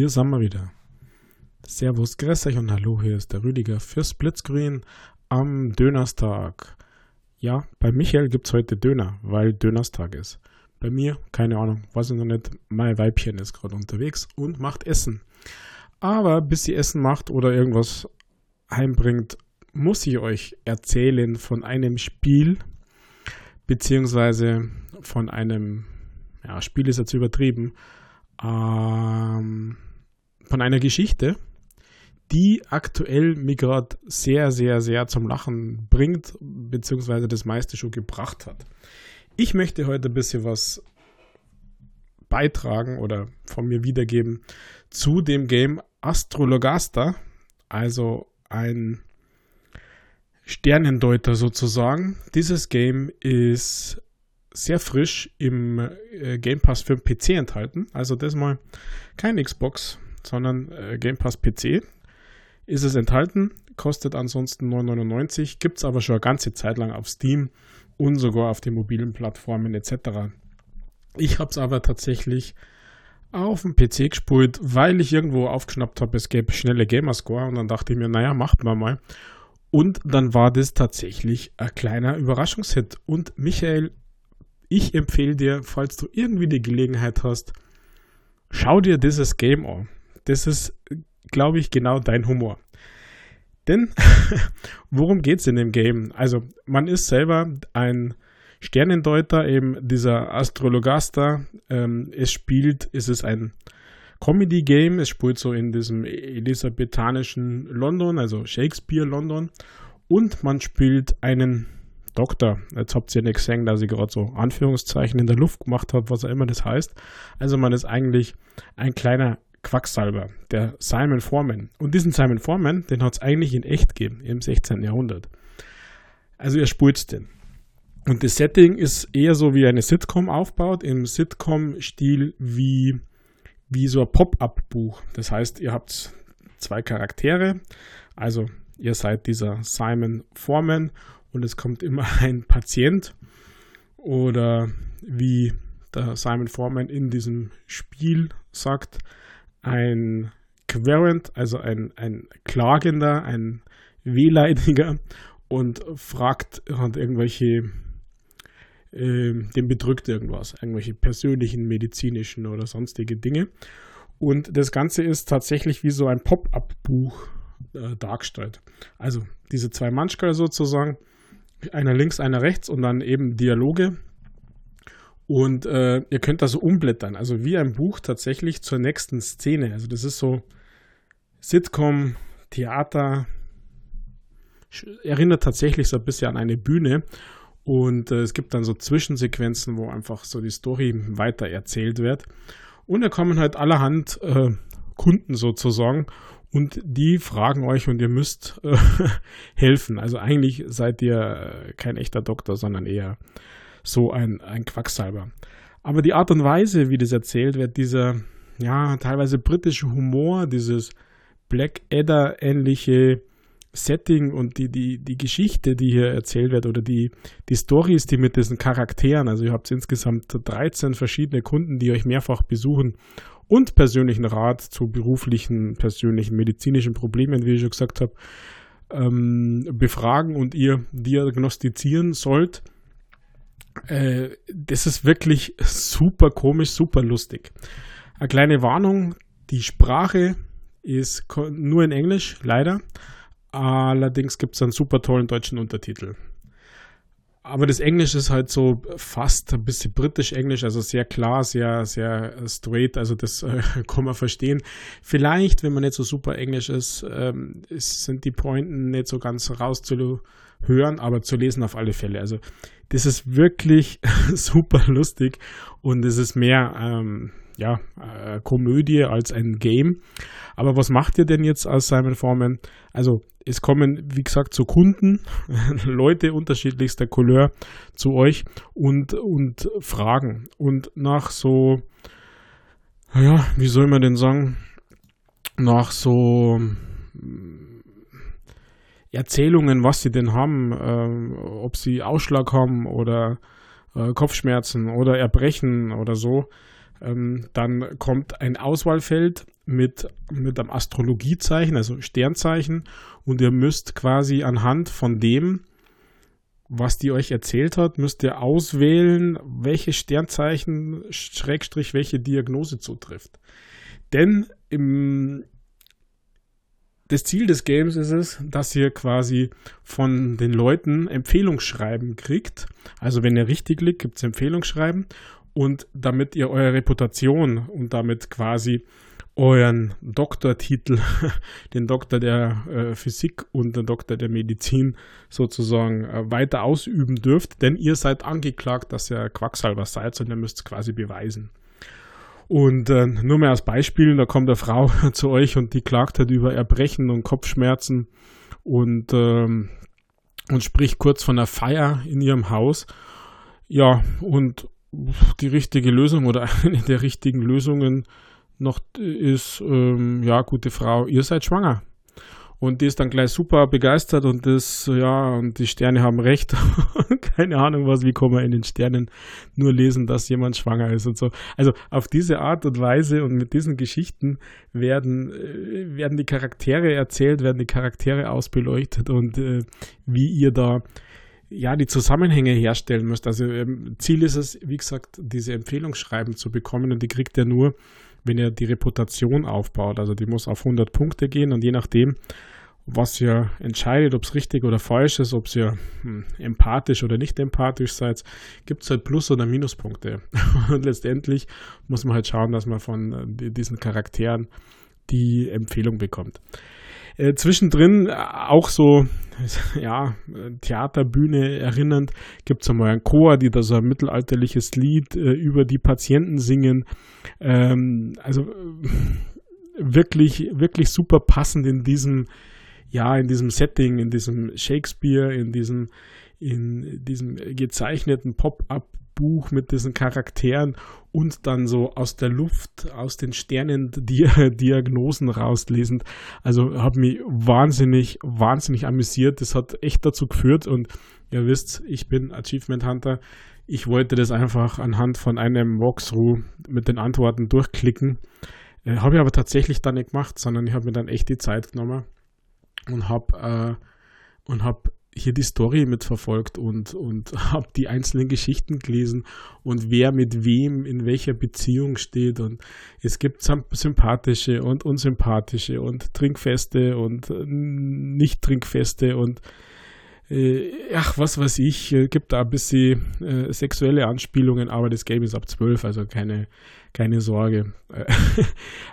hier sind wir wieder. Servus, grüß euch und hallo, hier ist der Rüdiger für Splitscreen am Dönerstag. Ja, bei Michael gibt es heute Döner, weil Dönerstag ist. Bei mir, keine Ahnung, weiß ich noch nicht, mein Weibchen ist gerade unterwegs und macht Essen. Aber bis sie Essen macht oder irgendwas heimbringt, muss ich euch erzählen von einem Spiel, beziehungsweise von einem, ja, Spiel ist jetzt übertrieben, ähm, von einer Geschichte, die aktuell mich gerade sehr, sehr, sehr zum Lachen bringt, beziehungsweise das meiste schon gebracht hat. Ich möchte heute ein bisschen was beitragen oder von mir wiedergeben zu dem Game Astrologasta, also ein Sternendeuter sozusagen. Dieses Game ist sehr frisch im äh, Game Pass für den PC enthalten. Also das mal kein Xbox, sondern äh, Game Pass PC ist es enthalten. Kostet ansonsten 9,99, gibt es aber schon eine ganze Zeit lang auf Steam und sogar auf den mobilen Plattformen etc. Ich habe es aber tatsächlich auf dem PC gespielt, weil ich irgendwo aufgeschnappt habe, es gäbe schnelle Gamerscore und dann dachte ich mir, naja, macht man mal. Und dann war das tatsächlich ein kleiner Überraschungshit. Und Michael, ich empfehle dir, falls du irgendwie die Gelegenheit hast, schau dir dieses Game an. Das ist, glaube ich, genau dein Humor. Denn worum geht es in dem Game? Also, man ist selber ein Sternendeuter, eben dieser Astrologaster. Ähm, es spielt, ist es ein Comedy-Game. Es spielt so in diesem elisabethanischen London, also Shakespeare London. Und man spielt einen Doktor. Jetzt habt ihr nicht gesehen, dass ich gerade so Anführungszeichen in der Luft gemacht habe, was auch immer das heißt. Also man ist eigentlich ein kleiner Quacksalber, der Simon Foreman. Und diesen Simon Foreman, den hat es eigentlich in echt gegeben, im 16. Jahrhundert. Also er spielt den. Und das Setting ist eher so wie eine Sitcom aufbaut, im Sitcom-Stil wie, wie so ein Pop-up-Buch. Das heißt, ihr habt zwei Charaktere, also ihr seid dieser Simon Foreman und es kommt immer ein Patient oder wie der Simon Foreman in diesem Spiel sagt, ein Querent, also ein, ein Klagender, ein Wehleidiger und fragt, hat irgendwelche, äh, dem bedrückt irgendwas, irgendwelche persönlichen, medizinischen oder sonstige Dinge. Und das Ganze ist tatsächlich wie so ein Pop-up-Buch äh, dargestellt. Also diese zwei Manschkal sozusagen, einer links, einer rechts und dann eben Dialoge. Und äh, ihr könnt das so umblättern, also wie ein Buch tatsächlich zur nächsten Szene. Also das ist so Sitcom, Theater, erinnert tatsächlich so ein bisschen an eine Bühne. Und äh, es gibt dann so Zwischensequenzen, wo einfach so die Story weiter erzählt wird. Und da kommen halt allerhand äh, Kunden sozusagen und die fragen euch und ihr müsst äh, helfen. Also eigentlich seid ihr äh, kein echter Doktor, sondern eher so ein, ein Quacksalber. Aber die Art und Weise, wie das erzählt wird, dieser ja teilweise britische Humor, dieses Black Adder-ähnliche Setting und die, die, die Geschichte, die hier erzählt wird oder die, die Stories, die mit diesen Charakteren, also ihr habt insgesamt 13 verschiedene Kunden, die euch mehrfach besuchen und persönlichen Rat zu beruflichen, persönlichen, medizinischen Problemen, wie ich schon gesagt habe, ähm, befragen und ihr diagnostizieren sollt. Äh, das ist wirklich super komisch, super lustig. Eine kleine Warnung, die Sprache ist nur in Englisch, leider. Allerdings gibt es einen super tollen deutschen Untertitel. Aber das Englisch ist halt so fast ein bisschen britisch-englisch, also sehr klar, sehr, sehr straight, also das äh, kann man verstehen. Vielleicht, wenn man nicht so super englisch ist, ähm, sind die Pointen nicht so ganz rauszuhören, aber zu lesen auf alle Fälle. Also das ist wirklich super lustig und es ist mehr, ähm, ja, äh, Komödie als ein Game. Aber was macht ihr denn jetzt als Simon Foreman? Also es kommen, wie gesagt, zu Kunden, Leute unterschiedlichster Couleur zu euch und, und fragen. Und nach so, ja, wie soll man denn sagen, nach so Erzählungen, was sie denn haben, äh, ob sie Ausschlag haben oder äh, Kopfschmerzen oder Erbrechen oder so, Ähm, dann kommt ein Auswahlfeld mit, mit einem Astrologiezeichen, also Sternzeichen, und ihr müsst quasi anhand von dem, was die euch erzählt hat, müsst ihr auswählen, welche Sternzeichen, Schrägstrich, welche Diagnose zutrifft. Denn im, das Ziel des Games ist es, dass ihr quasi von den Leuten Empfehlungsschreiben kriegt. Also wenn ihr richtig liegt, gibt es Empfehlungsschreiben. Und damit ihr eure Reputation und damit quasi euren Doktortitel, den Doktor der äh, Physik und den Doktor der Medizin sozusagen äh, weiter ausüben dürft, denn ihr seid angeklagt, dass ihr Quacksalber seid und ihr müsst es quasi beweisen. Und äh, nur mehr als Beispiel, da kommt eine Frau zu euch und die klagt halt über Erbrechen und Kopfschmerzen und, ähm, und spricht kurz von einer Feier in ihrem Haus. Ja, und die richtige Lösung oder eine der richtigen Lösungen noch ist, ähm, ja, gute Frau, ihr seid schwanger. Und die ist dann gleich super begeistert und das, ja, und die Sterne haben recht. Keine Ahnung was, wie kann man in den Sternen nur lesen, dass jemand schwanger ist und so. Also auf diese Art und Weise und mit diesen Geschichten werden, äh, werden die Charaktere erzählt, werden die Charaktere ausbeleuchtet und äh, wie ihr da ja, die Zusammenhänge herstellen müsst. Also ähm, Ziel ist es, wie gesagt, diese Empfehlungsschreiben zu bekommen und die kriegt ihr nur, wenn ihr die Reputation aufbaut. Also die muss auf 100 Punkte gehen und je nachdem, was ihr entscheidet, ob es richtig oder falsch ist, ob ihr hm, empathisch oder nicht empathisch seid, gibt es halt Plus- oder Minuspunkte. Und letztendlich muss man halt schauen, dass man von äh, diesen Charakteren die Empfehlung bekommt. Äh, zwischendrin äh, auch so, ja, Theaterbühne erinnernd, gibt es einmal einen Chor, die da so ein mittelalterliches Lied äh, über die Patienten singen. Ähm, also äh, wirklich, wirklich super passend in diesem, ja, in diesem Setting, in diesem Shakespeare, in diesem, in diesem gezeichneten Pop-up Buch mit diesen Charakteren und dann so aus der Luft, aus den Sternen die Diagnosen rauslesend. Also habe mich wahnsinnig, wahnsinnig amüsiert. Das hat echt dazu geführt und ihr wisst, ich bin Achievement Hunter. Ich wollte das einfach anhand von einem Walkthrough mit den Antworten durchklicken. Äh, habe ich aber tatsächlich dann nicht gemacht, sondern ich habe mir dann echt die Zeit genommen und habe äh, und habe hier die Story mitverfolgt und, und habe die einzelnen Geschichten gelesen und wer mit wem in welcher Beziehung steht. Und es gibt sympathische und unsympathische und Trinkfeste und äh, nicht Trinkfeste und äh, ach, was weiß ich, äh, gibt da ein bisschen äh, sexuelle Anspielungen, aber das Game ist ab 12, also keine, keine Sorge.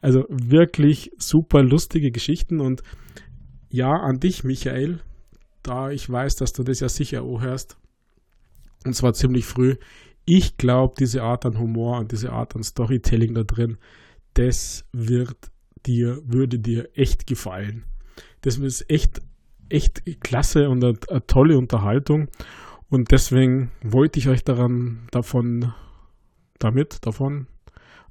also wirklich super lustige Geschichten und ja, an dich, Michael da ich weiß, dass du das ja sicher auch hörst, und zwar ziemlich früh, ich glaube, diese Art an Humor und diese Art an Storytelling da drin, das wird dir, würde dir echt gefallen. Das ist echt, echt klasse und eine, eine tolle Unterhaltung. Und deswegen wollte ich euch daran, davon, damit, davon,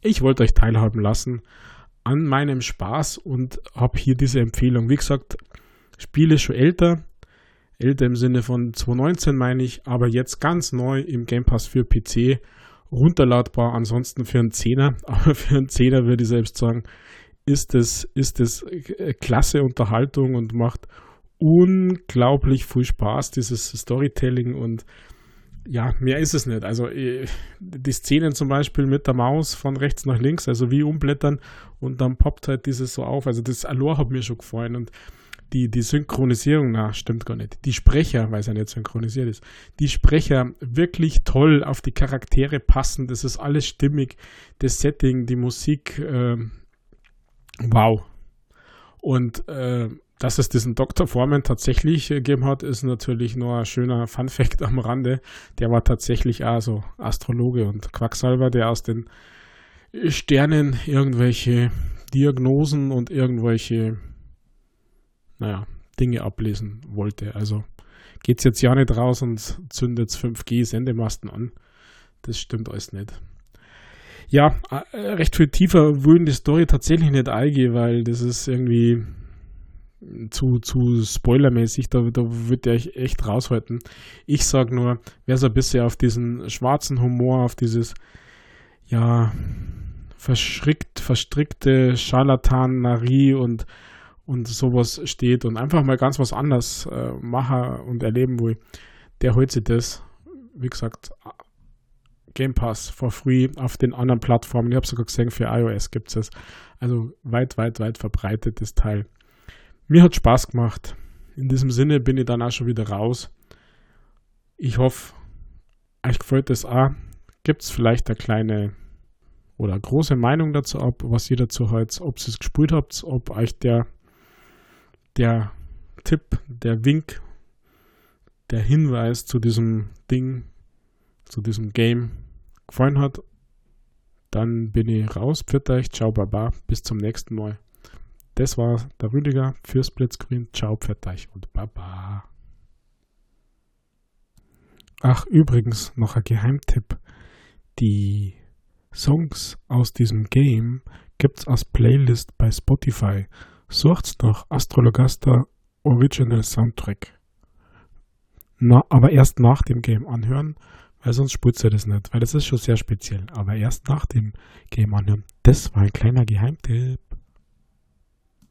ich wollte euch teilhaben lassen an meinem Spaß und habe hier diese Empfehlung. Wie gesagt, Spiel ist schon älter, älter im Sinne von 2019 meine ich, aber jetzt ganz neu im Game Pass für PC runterladbar, ansonsten für einen Zehner, aber für einen Zehner würde ich selbst sagen, ist es, ist es äh, klasse Unterhaltung und macht unglaublich viel Spaß, dieses Storytelling und ja, mehr ist es nicht. Also äh, die Szenen zum Beispiel mit der Maus von rechts nach links, also wie umblättern und dann poppt halt dieses so auf. Also das Allure hat mir schon gefallen und die, die Synchronisierung, na, stimmt gar nicht. Die Sprecher, weil es ja nicht synchronisiert ist, die Sprecher wirklich toll auf die Charaktere passen. Das ist alles stimmig. Das Setting, die Musik, äh, wow. Und äh, dass es diesen Dr. Foreman tatsächlich äh, gegeben hat, ist natürlich nur ein schöner Fun-Fact am Rande. Der war tatsächlich auch so Astrologe und Quacksalber, der aus den Sternen irgendwelche Diagnosen und irgendwelche naja, Dinge ablesen wollte. Also geht es jetzt ja nicht raus und zündet 5G-Sendemasten an. Das stimmt alles nicht. Ja, äh, recht viel tiefer würden die Story tatsächlich nicht eingehen, weil das ist irgendwie zu, zu spoilermäßig, da, da wird der euch echt raushalten. Ich sag nur, wer so ein bisschen auf diesen schwarzen Humor, auf dieses ja, verschrickt, verstrickte Scharlatanerie und, und sowas steht und einfach mal ganz was anderes äh, machen und erleben will, der holt sich das, wie gesagt, Game Pass for free auf den anderen Plattformen. Ich habe sogar gesehen, für iOS gibt es es. Also weit, weit, weit verbreitetes Teil. Mir hat Spaß gemacht. In diesem Sinne bin ich dann auch schon wieder raus. Ich hoffe, euch gefällt es auch. Gibt es vielleicht eine kleine oder große Meinung dazu ab, was ihr dazu halt, ob ihr es gespielt habt, ob euch der, der Tipp, der Wink, der Hinweis zu diesem Ding, zu diesem Game gefallen hat, dann bin ich raus. Pfiat euch, ciao, baba, bis zum nächsten Mal. Das war der Rüdiger für Splitscreen. Ciao, pfiat euch und baba. Ach, übrigens noch ein Geheimtipp. Die Songs aus diesem Game gibt's als Playlist bei Spotify. Sucht's nach Astrologaster Original Soundtrack. Na, aber erst nach dem Game anhören, weil sonst spürt ihr das nicht, weil das ist schon sehr speziell. Aber erst nach dem Game anhören. Das war ein kleiner Geheimtipp.